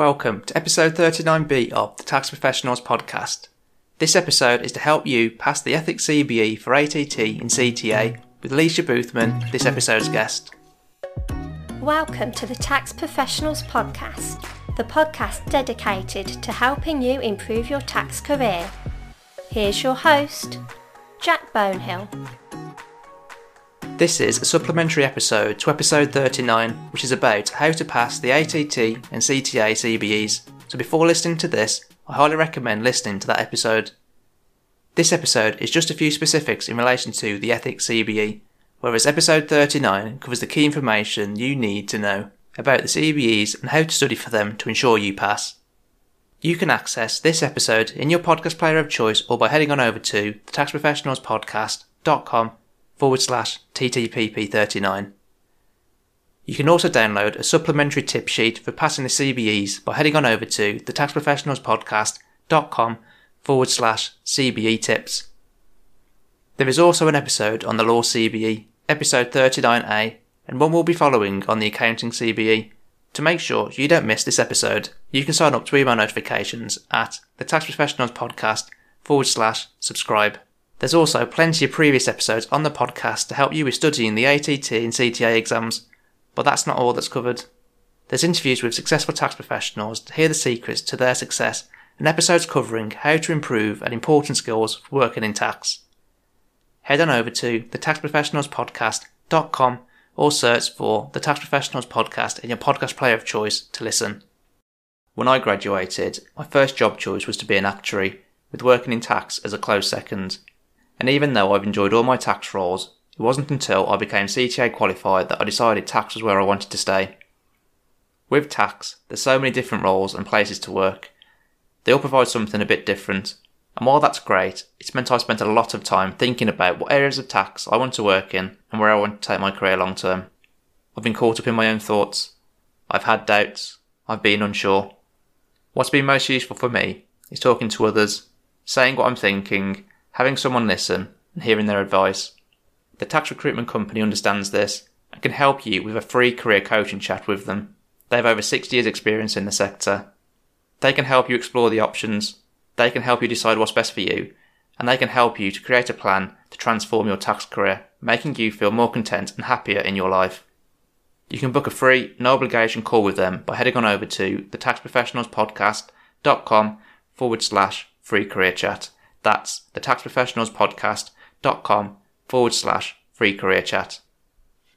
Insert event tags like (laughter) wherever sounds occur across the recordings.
Welcome to episode 39B of the Tax Professionals Podcast. This episode is to help you pass the Ethics CBE for ATT and CTA with Alicia Boothman, this episode's guest. Welcome to the Tax Professionals Podcast, the podcast dedicated to helping you improve your tax career. Here's your host, Jack Bonehill. This is a supplementary episode to episode 39, which is about how to pass the ATT and CTA CBEs. So before listening to this, I highly recommend listening to that episode. This episode is just a few specifics in relation to the Ethics CBE, whereas episode 39 covers the key information you need to know about the CBEs and how to study for them to ensure you pass. You can access this episode in your podcast player of choice or by heading on over to thetaxprofessionalspodcast.com forward slash TTPP39. You can also download a supplementary tip sheet for passing the CBEs by heading on over to thetaxprofessionalspodcast.com forward slash CBE tips. There is also an episode on the Law CBE, episode 39A, and one will be following on the Accounting CBE. To make sure you don't miss this episode, you can sign up to email notifications at the Tax Professionals Podcast forward slash subscribe. There's also plenty of previous episodes on the podcast to help you with studying the ATT and CTA exams, but that's not all that's covered. There's interviews with successful tax professionals to hear the secrets to their success and episodes covering how to improve and important skills for working in tax. Head on over to thetaxprofessionalspodcast.com or search for the Tax Professionals Podcast in your podcast player of choice to listen. When I graduated, my first job choice was to be an actuary, with working in tax as a close second and even though I've enjoyed all my tax roles, it wasn't until I became CTA qualified that I decided tax was where I wanted to stay. With tax, there's so many different roles and places to work. They all provide something a bit different, and while that's great, it's meant I've spent a lot of time thinking about what areas of tax I want to work in and where I want to take my career long term. I've been caught up in my own thoughts. I've had doubts. I've been unsure. What's been most useful for me is talking to others, saying what I'm thinking, having someone listen and hearing their advice. The tax recruitment company understands this and can help you with a free career coaching chat with them. They have over 60 years experience in the sector. They can help you explore the options. They can help you decide what's best for you and they can help you to create a plan to transform your tax career, making you feel more content and happier in your life. You can book a free, no obligation call with them by heading on over to the thetaxprofessionalspodcast.com forward slash free career chat. That's the taxprofessionalspodcast.com forward slash free career chat.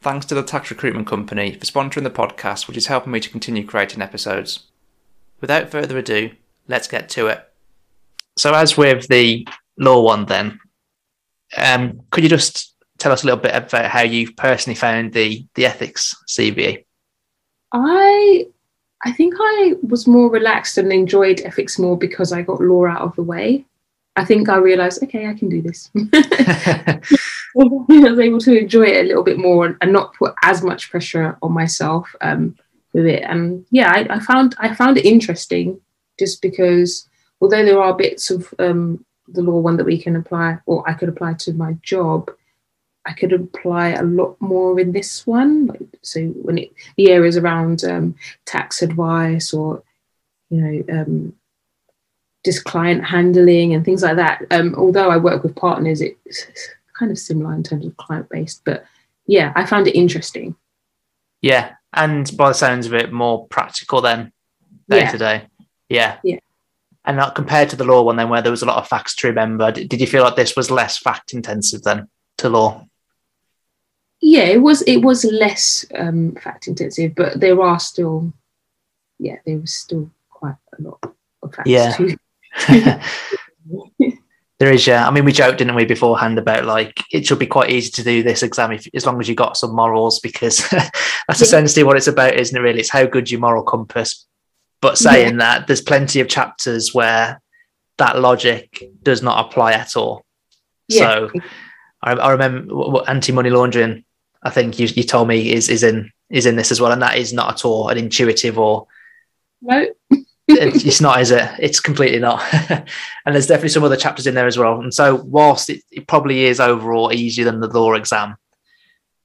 Thanks to the tax recruitment company for sponsoring the podcast, which is helping me to continue creating episodes. Without further ado, let's get to it. So, as with the law one, then, um, could you just tell us a little bit about how you personally found the the ethics CBE? I I think I was more relaxed and enjoyed ethics more because I got law out of the way. I think I realized, okay, I can do this. (laughs) (laughs) I was able to enjoy it a little bit more and, not put as much pressure on myself um, with it. And yeah, I, I, found I found it interesting just because although there are bits of um, the law one that we can apply or I could apply to my job, I could apply a lot more in this one. So when it the areas around um, tax advice or you know um, just client handling and things like that. Um, although I work with partners, it's kind of similar in terms of client based. But yeah, I found it interesting. Yeah, and by the sounds of it, more practical than day yeah. to day. Yeah. Yeah. And not compared to the law one, then where there was a lot of facts to remember, did you feel like this was less fact intensive than to law? Yeah, it was. It was less um, fact intensive, but there are still, yeah, there was still quite a lot of facts. Yeah. To, (laughs) there is, yeah. I mean, we joked, didn't we, beforehand about like it should be quite easy to do this exam if, as long as you got some morals, because (laughs) that's yeah. essentially what it's about, isn't it? Really, it's how good your moral compass. But saying yeah. that, there's plenty of chapters where that logic does not apply at all. Yeah. So, I, I remember what anti-money laundering. I think you, you told me is is in is in this as well, and that is not at all an intuitive or no it's not, is it? It's completely not. (laughs) and there's definitely some other chapters in there as well. And so, whilst it, it, probably is overall easier than the law exam,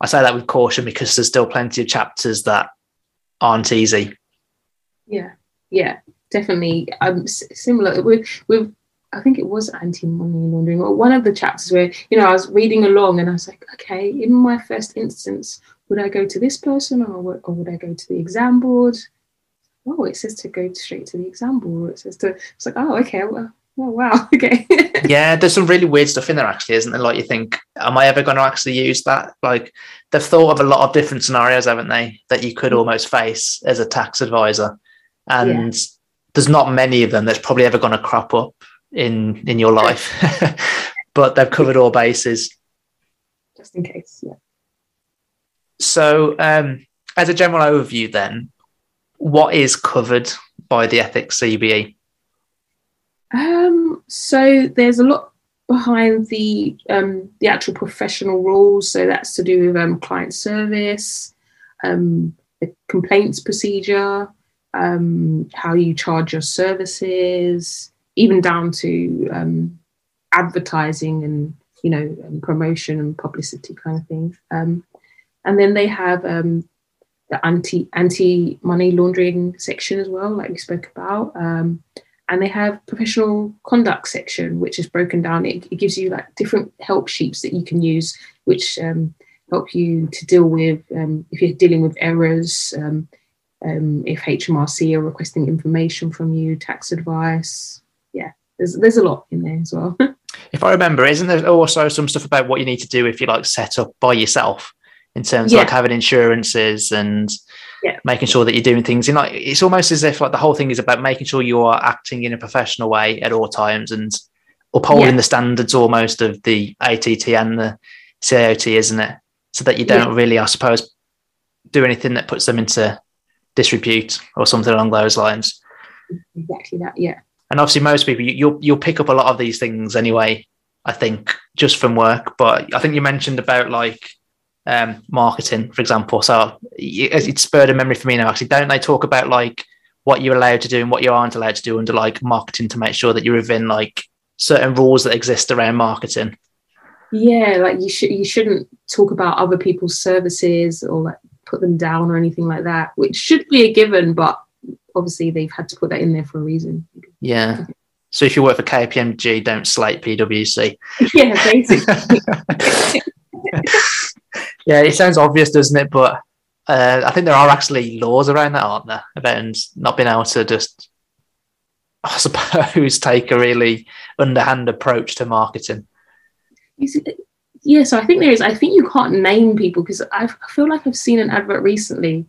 I say that with caution because there's still plenty of chapters that aren't easy. Yeah. yeah, definitely. Um, similar with with I think it was anti-money laundering or one of the chapters where you know I was reading along and I was like, okay, in my first instance, would I go to this person or or would I go to the exam board? Oh, it says to go straight to the example. It says to. It's like, oh, okay. Well, oh wow, (laughs) okay. yeah, there's some really weird stuff in there actually, isn't there? Like you think, am I ever going to actually use that? Like they've thought of a lot of different scenarios, haven't they, that you could mm. almost face as a tax advisor, and yeah. there's not many of them that's probably ever going to crop up in in your life, (laughs) but they've covered all bases. Just in case, yeah. So, um, as a general overview, then, what is covered by the ethics CBE? Um, so there's a lot behind the um, the actual professional rules. So that's to do with um, client service, um, the complaints procedure, um, how you charge your services, even down to um, advertising and you know and promotion and publicity kind of thing. Um, and then they have the anti anti money laundering section as well, like we spoke about. Um, and they have professional conduct section which is broken down. It, it gives you like different help sheets that you can use which um, help you to deal with um, if you're dealing with errors um, um if hmrc are requesting information from you tax advice. Yeah there's there's a lot in there as well. (laughs) If i remember isn't there also some stuff about what you need to do if you like set up by yourself in terms yeah. of like having insurances and yeah. making sure that you're doing things. You know, it's almost as if like the whole thing is about making sure you are acting in a professional way at all times and upholding yeah. the standards almost of the ATT and the CIOT, isn't it? So that you don't really, I suppose, do anything that puts them into disrepute or something along those lines. Exactly that, yeah. And obviously, most people you, you'll you'll pick up a lot of these things anyway. I think just from work, but I think you mentioned about like um, marketing, for example. So it spurred a memory for me now. Actually, don't they talk about like what you're allowed to do and what you aren't allowed to do under like marketing to make sure that you're within like certain rules that exist around marketing? Yeah, like you should you shouldn't talk about other people's services or like put them down or anything like that, which should be a given, but obviously they've had to put that in there for a reason. Yeah. So if you work for KPMG, don't slate PwC. (laughs) Yeah, basically. (laughs) (laughs) yeah, it sounds obvious, doesn't it? But uh, I think there are actually laws around that, aren't there? About not being able to just, I suppose, (laughs) take a really underhand approach to marketing. Yeah, so I think there is. I think you can't name people because I feel like I've seen an advert recently.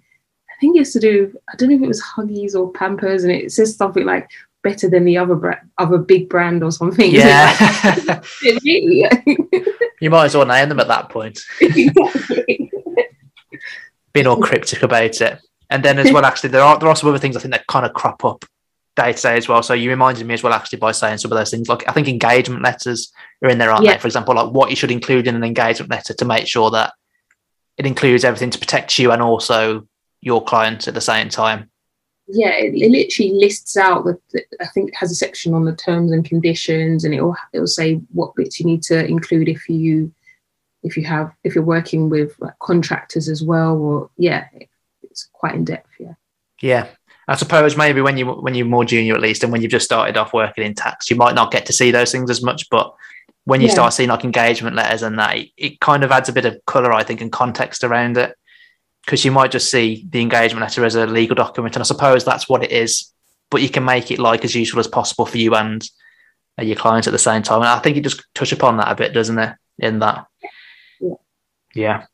I think it's to do. I don't know if it was Huggies or Pampers, and it says something like better than the other other big brand or something. (laughs) Yeah. (laughs) (laughs) you might as well name them at that point. Being all cryptic about it. And then as well, actually, there are there are some other things I think that kind of crop up day to day as well. So you reminded me as well, actually, by saying some of those things. Like I think engagement letters are in there, aren't yeah. they? For example, like what you should include in an engagement letter to make sure that it includes everything to protect you and also your client at the same time yeah, it, it, literally lists out the, I think it has a section on the terms and conditions, and it will it will say what bits you need to include if you if you have if you're working with like, contractors as well, or yeah, it, it's quite in depth. Yeah. Yeah, I suppose maybe when you when you're more junior at least, and when you've just started off working in tax, you might not get to see those things as much, but when you yeah. start seeing like engagement letters and that, it, it kind of adds a bit of color, I think, and context around it because you might just see the engagement letter as a legal document, and I suppose that's what it is. But you can make it like as useful as possible for you and uh, your clients at the same time. And I think you just touch upon that a bit, doesn't it? In that, yeah. yeah.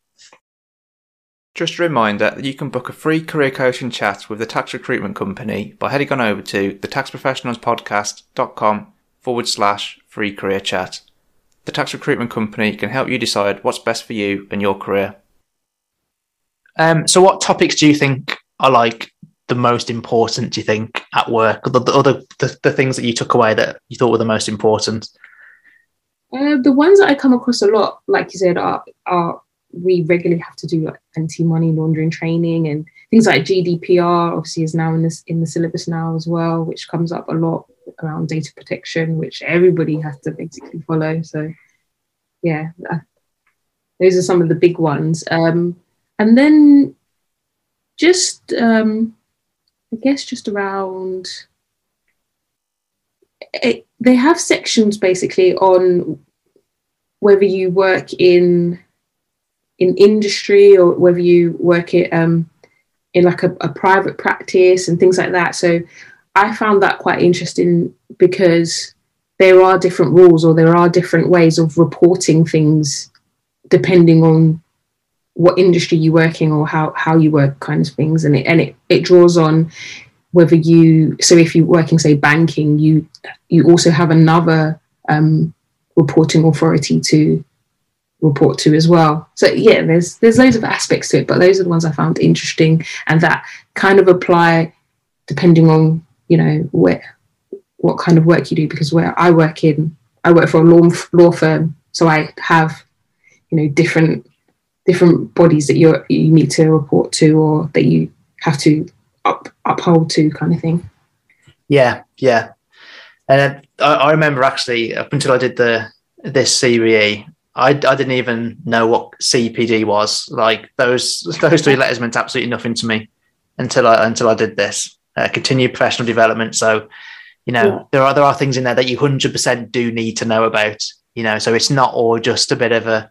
Just a reminder that you can book a free career coaching chat with the tax recruitment company by heading on over to thetaxprofessionalspodcast.com forward slash free career chat. The tax recruitment company can help you decide what's best for you and your career. Um, so, what topics do you think are like the most important? Do you think at work, the, the other the, the things that you took away that you thought were the most important? Uh, the ones that I come across a lot, like you said, are are we regularly have to do like anti-money laundering training and things like GDPR. Obviously, is now in this in the syllabus now as well, which comes up a lot around data protection, which everybody has to basically follow. So, yeah, those are some of the big ones. Um, and then just um, I guess just around. It, they have sections basically on whether you work in in industry or whether you work it um, in like a, a private practice and things like that. So I found that quite interesting because there are different rules or there are different ways of reporting things depending on what industry you work in or how, how you work kind of things. And it and it, it draws on whether you so if you're working say banking you you also have another um, reporting authority to report to as well. So yeah there's there's loads of aspects to it but those are the ones i found interesting and that kind of apply depending on you know where what kind of work you do because where I work in, I work for a law law firm, so I have you know different different bodies that you you need to report to or that you have to up, uphold to kind of thing. Yeah, yeah. And I, I remember actually up until I did the this CBE, I, I didn't even know what CPD was. Like those (laughs) those three letters meant absolutely nothing to me until I until I did this uh, continued professional development. So you know, yeah. there are there are things in there that you hundred percent do need to know about. You know, so it's not all just a bit of a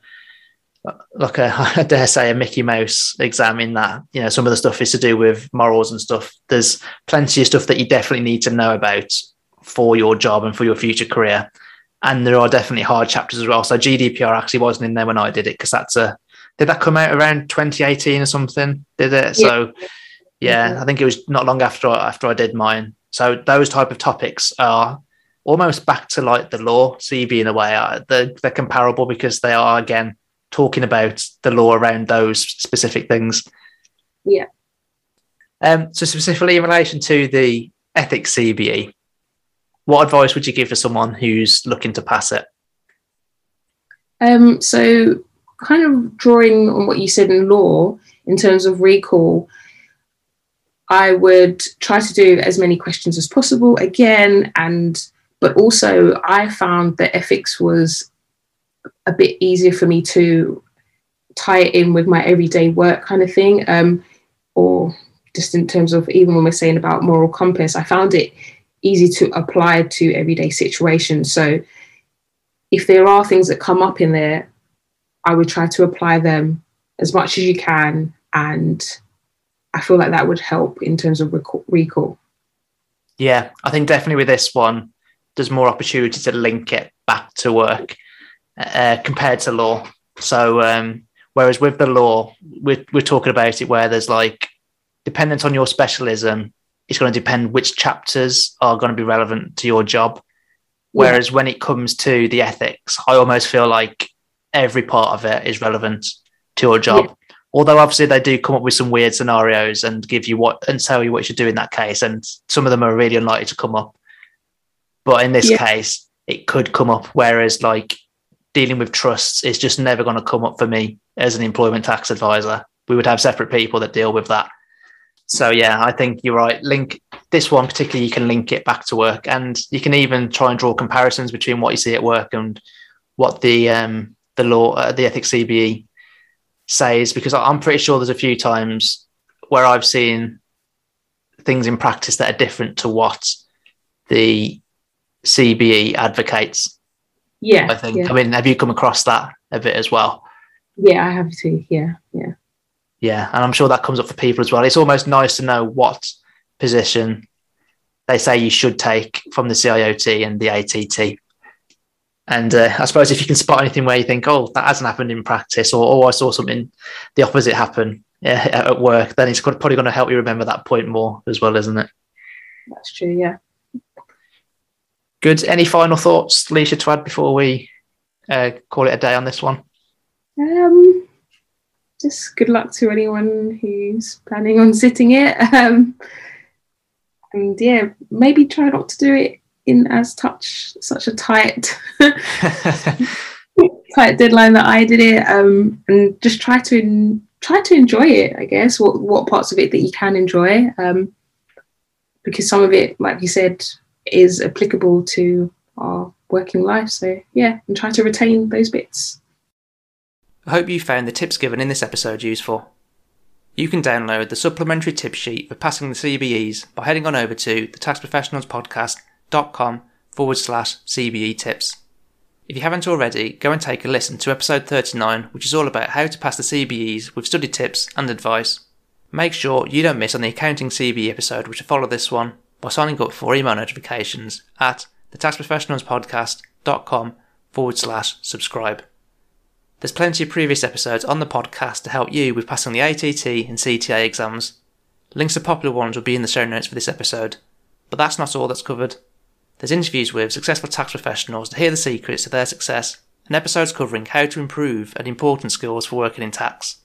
like a (laughs) I dare say a Mickey Mouse exam in that. You know, some of the stuff is to do with morals and stuff. There's plenty of stuff that you definitely need to know about for your job and for your future career. And there are definitely hard chapters as well. So GDPR actually wasn't in there when I did it because that's a did that come out around 2018 or something? Did it? Yeah. So yeah, I think it was not long after after I did mine. So those type of topics are almost back to like the law CBE in a way. Uh, they're, they're comparable because they are again talking about the law around those specific things. Yeah. Um, so specifically in relation to the ethics CBE, what advice would you give to someone who's looking to pass it? Um, so kind of drawing on what you said in law in terms of recall, I would try to do as many questions as possible again, and but also I found that ethics was a bit easier for me to tie it in with my everyday work kind of thing, um, or just in terms of even when we're saying about moral compass, I found it easy to apply to everyday situations. So if there are things that come up in there, I would try to apply them as much as you can and I feel like that would help in terms of recall. Yeah, I think definitely with this one, there's more opportunity to link it back to work uh, compared to law. So, um, whereas with the law, we're, we're talking about it where there's like, dependent on your specialism, it's going to depend which chapters are going to be relevant to your job. Whereas yeah. when it comes to the ethics, I almost feel like every part of it is relevant to your job. Yeah although obviously they do come up with some weird scenarios and give you what and tell you what you should do in that case and some of them are really unlikely to come up but in this yeah. case it could come up whereas like dealing with trusts is just never going to come up for me as an employment tax advisor. We would have separate people that deal with that. So yeah i think you're right. Link this one particularly you can link it back to work and you can even try and draw comparisons between what you see at work and what the um the law uh, the ethics cbe says because I'm pretty sure there's a few times where I've seen things in practice that are different to what the CBE advocates. Yeah, I think. Yeah. I mean, have you come across that a bit as well? Yeah, I have too. Yeah, yeah, yeah, and I'm sure that comes up for people as well. It's almost nice to know what position they say you should take from the CIOT and the ATT and uh, I suppose if you can spot anything where you think, oh, that hasn't happened in practice, or oh, I saw something the opposite happen (laughs) at work, then it's probably going to help you remember that point more as well, isn't it? That's true, yeah. Good. Any final thoughts, Leisha, to add before we uh, call it a day on this one? Um, just good luck to anyone who's planning on sitting it. (laughs) Um, and yeah, maybe try not to do it in as touch such a tight (laughs) (laughs) tight deadline that I did it, um, and just try to try to enjoy it. I guess what what parts of it that you can enjoy, um, because some of it, like you said, is applicable to our working life. So yeah, and try to retain those bits. I hope you found the tips given in this episode useful. You can download the supplementary tip sheet for passing the CBEs by heading on over to thetaxprofessionalspodcast.com forward slash CBE tips. If you haven't already, go and take a listen to episode 39, which is all about how to pass the CBEs with study tips and advice. Make sure you don't miss on the accounting CBE episode which will follow this one by signing up for email notifications at thetaxprofessionalspodcast.com forward slash subscribe. There's plenty of previous episodes on the podcast to help you with passing the ATT and CTA exams. Links to popular ones will be in the show notes for this episode. But that's not all that's covered. There's interviews with successful tax professionals to hear the secrets to their success, and episodes covering how to improve and important skills for working in tax.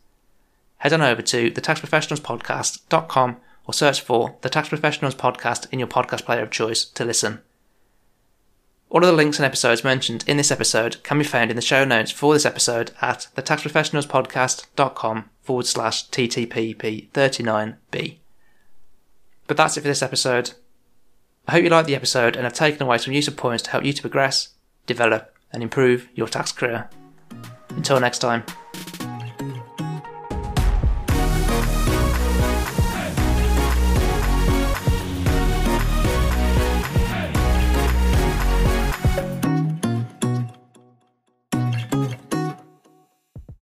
Head on over to thetaxprofessionalspodcast.com or search for the Tax Professionals Podcast in your podcast player of choice to listen. All of the links and episodes mentioned in this episode can be found in the show notes for this episode at thetaxprofessionalspodcast.com forward slash TTPP39B. But that's it for this episode. I hope you liked the episode and have taken away some useful points to help you to progress, develop, and improve your tax career. Until next time.